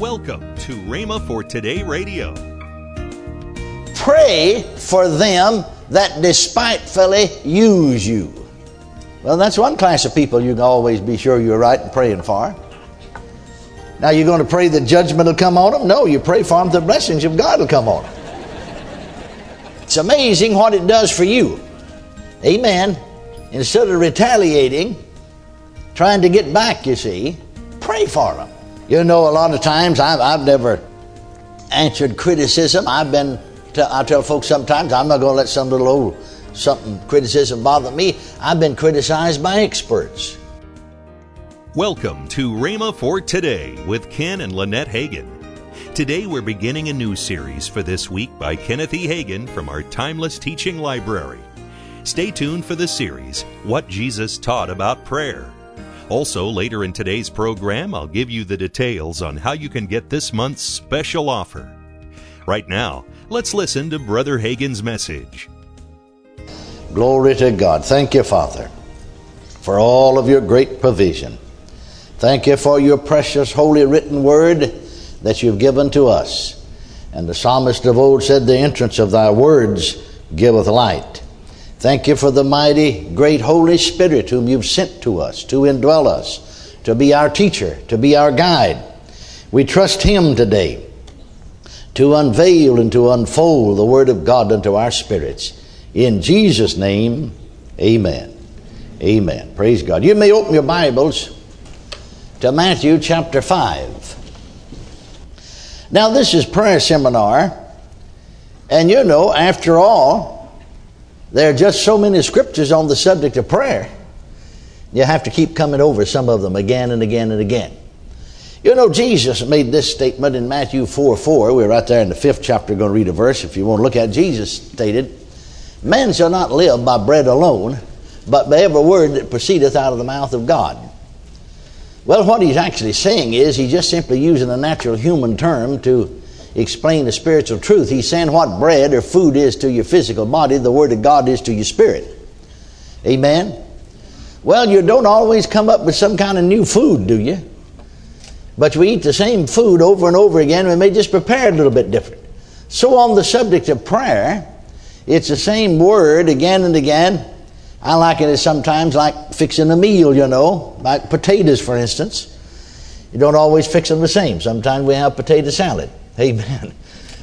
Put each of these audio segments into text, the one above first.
Welcome to Rhema for Today Radio. Pray for them that despitefully use you. Well, that's one class of people you can always be sure you're right in praying for. Now, you're going to pray that judgment will come on them? No, you pray for them the blessings of God will come on them. It's amazing what it does for you. Amen. Instead of retaliating, trying to get back, you see, pray for them. You know, a lot of times I've, I've never answered criticism. I've been, I tell folks sometimes I'm not going to let some little old something criticism bother me. I've been criticized by experts. Welcome to Rhema for Today with Ken and Lynette Hagin. Today we're beginning a new series for this week by Kenneth E. Hagin from our Timeless Teaching Library. Stay tuned for the series, What Jesus Taught About Prayer. Also, later in today's program, I'll give you the details on how you can get this month's special offer. Right now, let's listen to Brother Hagin's message. Glory to God. Thank you, Father, for all of your great provision. Thank you for your precious holy written word that you've given to us. And the psalmist of old said, The entrance of thy words giveth light. Thank you for the mighty, great Holy Spirit whom you've sent to us to indwell us, to be our teacher, to be our guide. We trust him today to unveil and to unfold the Word of God unto our spirits. In Jesus' name, amen. Amen. Praise God. You may open your Bibles to Matthew chapter 5. Now, this is prayer seminar, and you know, after all, there are just so many scriptures on the subject of prayer. You have to keep coming over some of them again and again and again. You know, Jesus made this statement in Matthew 4 4. We're right there in the fifth chapter, going to read a verse if you want to look at it. Jesus stated, Man shall not live by bread alone, but by every word that proceedeth out of the mouth of God. Well, what he's actually saying is he's just simply using a natural human term to explain the spiritual truth. He's saying what bread or food is to your physical body, the Word of God is to your spirit. Amen? Well, you don't always come up with some kind of new food, do you? But we eat the same food over and over again, we may just prepare it a little bit different. So, on the subject of prayer, it's the same word again and again. I like it sometimes like fixing a meal, you know, like potatoes, for instance. You don't always fix them the same. Sometimes we have potato salad. Amen.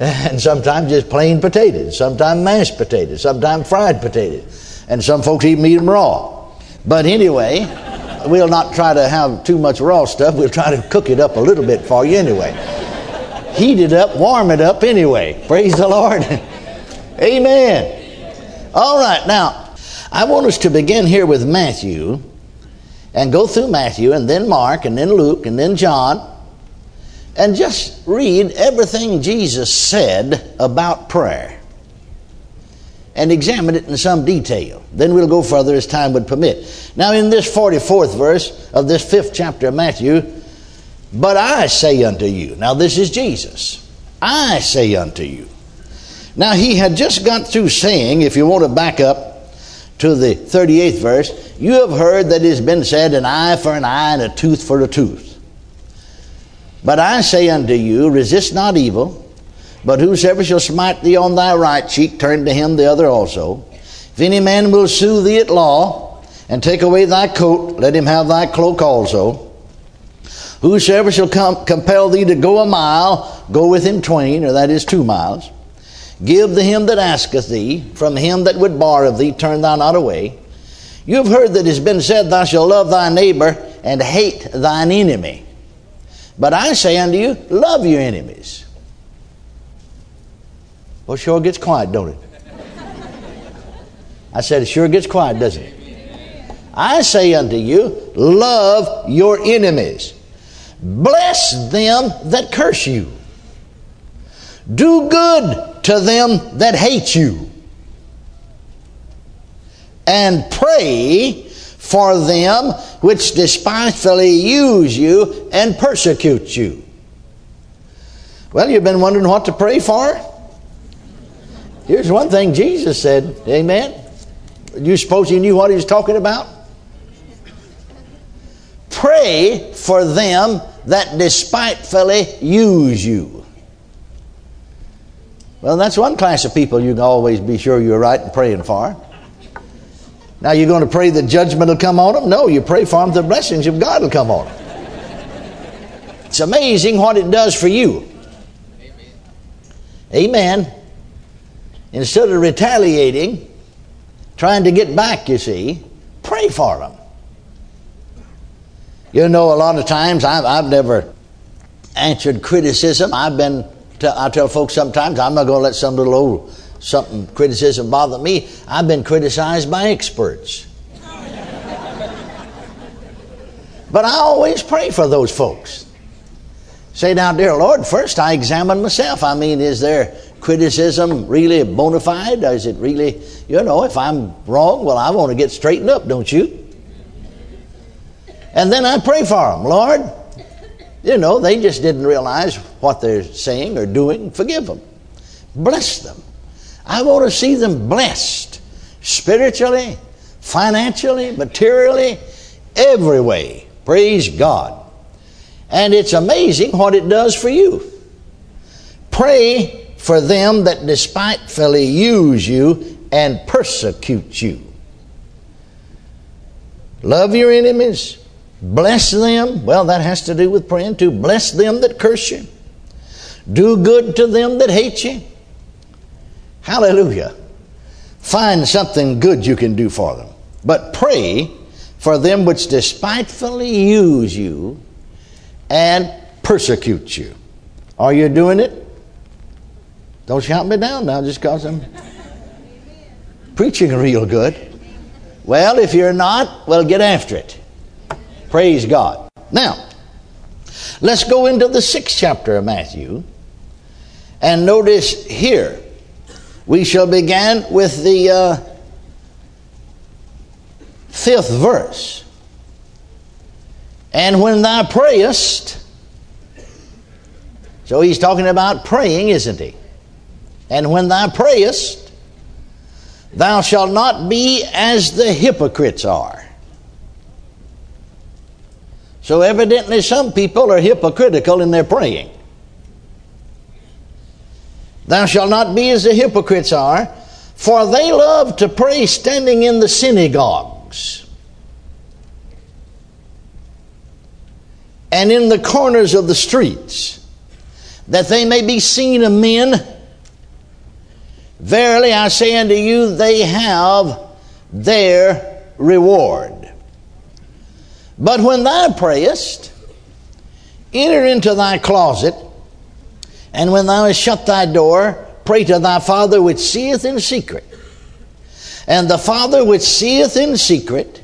And sometimes just plain potatoes, sometimes mashed potatoes, sometimes fried potatoes, and some folks even eat them raw. But anyway, we'll not try to have too much raw stuff. We'll try to cook it up a little bit for you anyway. Heat it up, warm it up anyway. Praise the Lord. Amen. All right, now, I want us to begin here with Matthew and go through Matthew and then Mark and then Luke and then John and just read everything Jesus said about prayer and examine it in some detail. Then we'll go further as time would permit. Now, in this 44th verse of this fifth chapter of Matthew, but I say unto you, now this is Jesus, I say unto you. Now, he had just got through saying, if you want to back up to the 38th verse, you have heard that it has been said, an eye for an eye and a tooth for a tooth. But I say unto you, resist not evil, but whosoever shall smite thee on thy right cheek, turn to him the other also. If any man will sue thee at law, and take away thy coat, let him have thy cloak also. Whosoever shall com- compel thee to go a mile, go with him twain, or that is two miles. Give to him that asketh thee, from him that would borrow of thee, turn thou not away. You have heard that it has been said, Thou shalt love thy neighbor and hate thine enemy. But I say unto you, love your enemies. Well, sure gets quiet, don't it? I said, it sure gets quiet, doesn't it? I say unto you, love your enemies. Bless them that curse you. Do good to them that hate you. And pray for them which despitefully use you and persecute you. Well, you've been wondering what to pray for? Here's one thing Jesus said, Amen. You suppose he knew what he was talking about? pray for them that despitefully use you. Well, that's one class of people you can always be sure you're right in praying for. Now, you're going to pray the judgment will come on them? No, you pray for them the blessings of God will come on them. It's amazing what it does for you. Amen. Amen. Instead of retaliating, trying to get back, you see, pray for them. You know, a lot of times I've, I've never answered criticism. I've been, I tell folks sometimes, I'm not going to let some little old something criticism bother me. I've been criticized by experts. but I always pray for those folks. Say now, dear Lord, first I examine myself. I mean, is there criticism really bona fide? Is it really, you know, if I'm wrong, well, I want to get straightened up, don't you? And then I pray for them. Lord, you know, they just didn't realize what they're saying or doing. Forgive them. Bless them. I want to see them blessed spiritually, financially, materially, every way. Praise God. And it's amazing what it does for you. Pray for them that despitefully use you and persecute you. Love your enemies. Bless them. Well, that has to do with praying too. Bless them that curse you. Do good to them that hate you. Hallelujah. Find something good you can do for them. But pray for them which despitefully use you and persecute you. Are you doing it? Don't shout me down now just because I'm preaching real good. Well, if you're not, well, get after it. Praise God. Now, let's go into the sixth chapter of Matthew and notice here. We shall begin with the uh, fifth verse. And when thou prayest, so he's talking about praying, isn't he? And when thou prayest, thou shalt not be as the hypocrites are. So, evidently, some people are hypocritical in their praying. Thou shalt not be as the hypocrites are, for they love to pray standing in the synagogues and in the corners of the streets, that they may be seen of men. Verily I say unto you, they have their reward. But when thou prayest, enter into thy closet, and when thou hast shut thy door, pray to thy Father which seeth in secret. And the Father which seeth in secret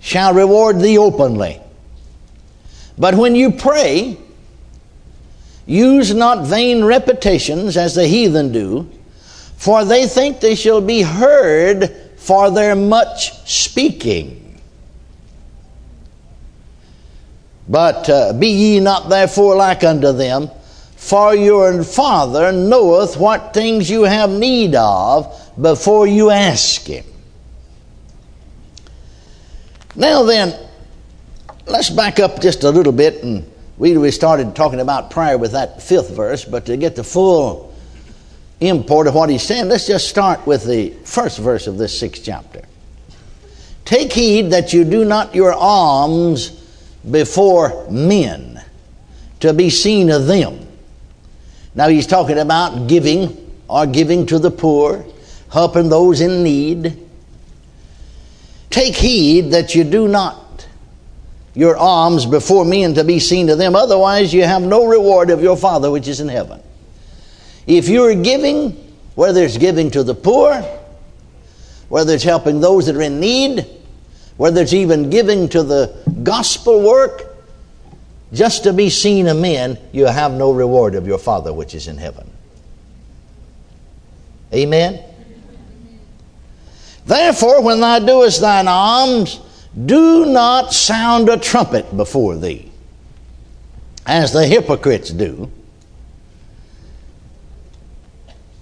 shall reward thee openly. But when you pray, use not vain repetitions as the heathen do, for they think they shall be heard for their much speaking. But uh, be ye not therefore like unto them, for your Father knoweth what things you have need of before you ask Him. Now then, let's back up just a little bit, and we, started talking about prayer with that fifth verse, but to get the full import of what he's saying, let's just start with the first verse of this sixth chapter. Take heed that you do not your alms before men to be seen of them. Now he's talking about giving or giving to the poor, helping those in need. Take heed that you do not your alms before men to be seen to them, otherwise you have no reward of your Father which is in heaven. If you're giving, whether it's giving to the poor, whether it's helping those that are in need, whether it's even giving to the gospel work, just to be seen of men, you have no reward of your Father which is in heaven. Amen? Therefore, when thou doest thine alms, do not sound a trumpet before thee, as the hypocrites do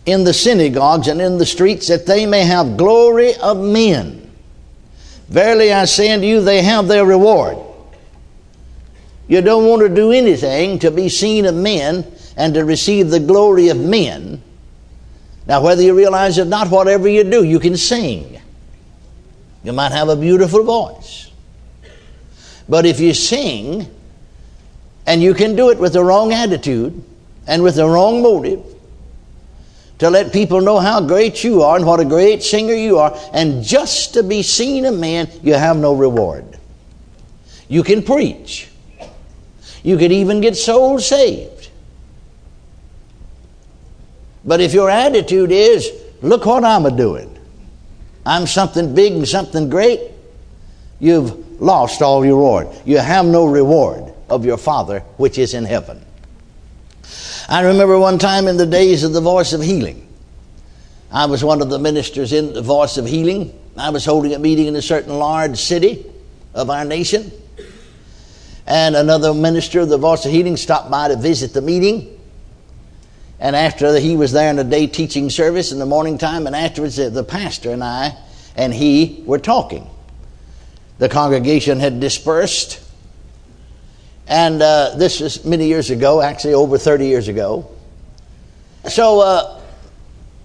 in the synagogues and in the streets, that they may have glory of men. Verily I say unto you, they have their reward. You don't want to do anything to be seen of men and to receive the glory of men. Now, whether you realize it or not, whatever you do, you can sing. You might have a beautiful voice. But if you sing, and you can do it with the wrong attitude and with the wrong motive, to let people know how great you are and what a great singer you are, and just to be seen of men, you have no reward. You can preach. You could even get souls saved. But if your attitude is, look what I'm a doing, I'm something big and something great, you've lost all your reward. You have no reward of your Father which is in heaven. I remember one time in the days of the voice of healing, I was one of the ministers in the voice of healing. I was holding a meeting in a certain large city of our nation. And another minister of the voice of healing stopped by to visit the meeting. And after he was there in the day teaching service in the morning time, and afterwards the pastor and I and he were talking. The congregation had dispersed. And uh, this was many years ago, actually over 30 years ago. So uh,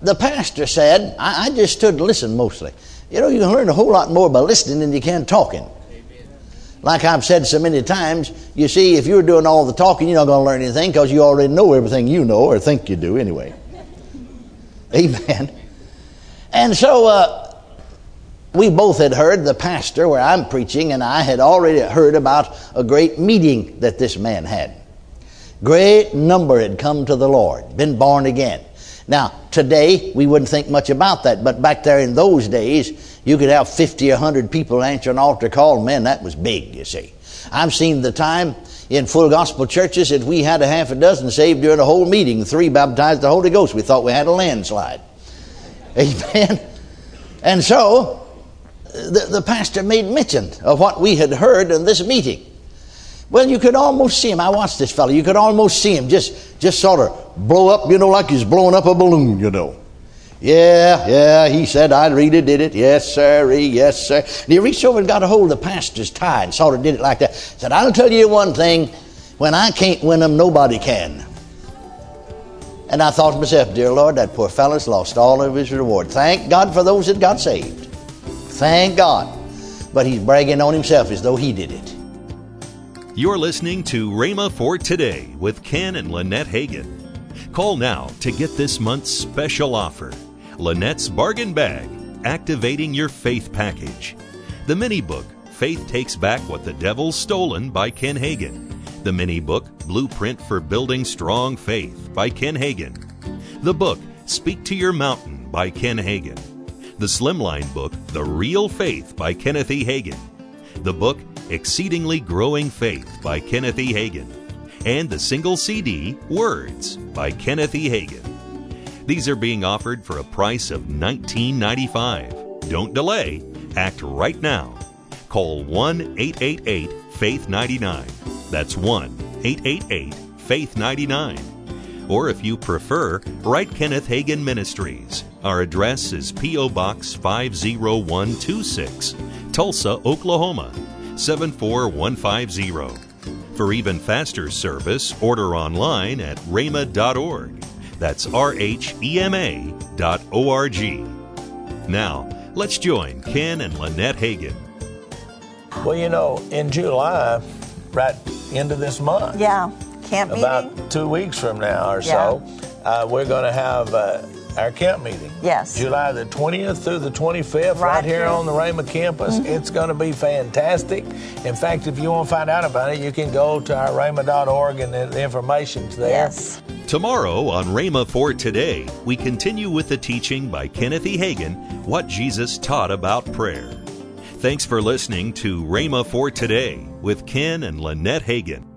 the pastor said, I, I just stood and listened mostly. You know, you can learn a whole lot more by listening than you can talking. Like I've said so many times, you see, if you're doing all the talking, you're not going to learn anything because you already know everything you know or think you do anyway. Amen. And so uh, we both had heard the pastor where I'm preaching, and I had already heard about a great meeting that this man had. Great number had come to the Lord, been born again. Now, today, we wouldn't think much about that, but back there in those days, you could have 50 or 100 people answer an altar call. Man, that was big, you see. I've seen the time in full gospel churches that we had a half a dozen saved during a whole meeting, three baptized the Holy Ghost. We thought we had a landslide. Amen. And so, the, the pastor made mention of what we had heard in this meeting. Well, you could almost see him. I watched this fellow. You could almost see him just, just sort of blow up, you know, like he's blowing up a balloon, you know. Yeah, yeah, he said, I really did it. Yes, sir, yes, sir. And he reached over and got a hold of the pastor's tie and sort of did it like that. Said, I'll tell you one thing when I can't win them, nobody can. And I thought to myself, dear Lord, that poor fellow's lost all of his reward. Thank God for those that got saved. Thank God. But he's bragging on himself as though he did it. You're listening to Rhema for Today with Ken and Lynette Hagin. Call now to get this month's special offer Lynette's Bargain Bag Activating Your Faith Package. The mini book, Faith Takes Back What the Devil's Stolen by Ken Hagin. The mini book, Blueprint for Building Strong Faith by Ken Hagin. The book, Speak to Your Mountain by Ken Hagin. The Slimline book, The Real Faith by Kenneth E. Hagin. The book, Exceedingly Growing Faith by Kenneth E. Hagin, and the single CD, Words by Kenneth E. Hagin. These are being offered for a price of $19.95. Don't delay, act right now. Call 1 888 Faith 99. That's 1 888 Faith 99. Or if you prefer, write Kenneth Hagin Ministries. Our address is P.O. Box 50126, Tulsa, Oklahoma 74150. For even faster service, order online at rhema.org. That's R H E M A dot O R G. Now, let's join Ken and Lynette Hagin. Well, you know, in July, right into this month. Yeah, camp About meeting. two weeks from now or Yeah. so, uh, we're going to have uh, our camp meeting. Yes. July the 20th through the 25th, right, Right here here. on the Rhema campus. Mm-hmm. It's going to be fantastic. In fact, if you want to find out about it, you can go to our rhema.org and the, the information's there. Yes. Tomorrow on Rhema for Today, we continue with the teaching by Kenneth E. Hagin, What Jesus Taught About Prayer. Thanks for listening to Rhema for Today with Ken and Lynette Hagin.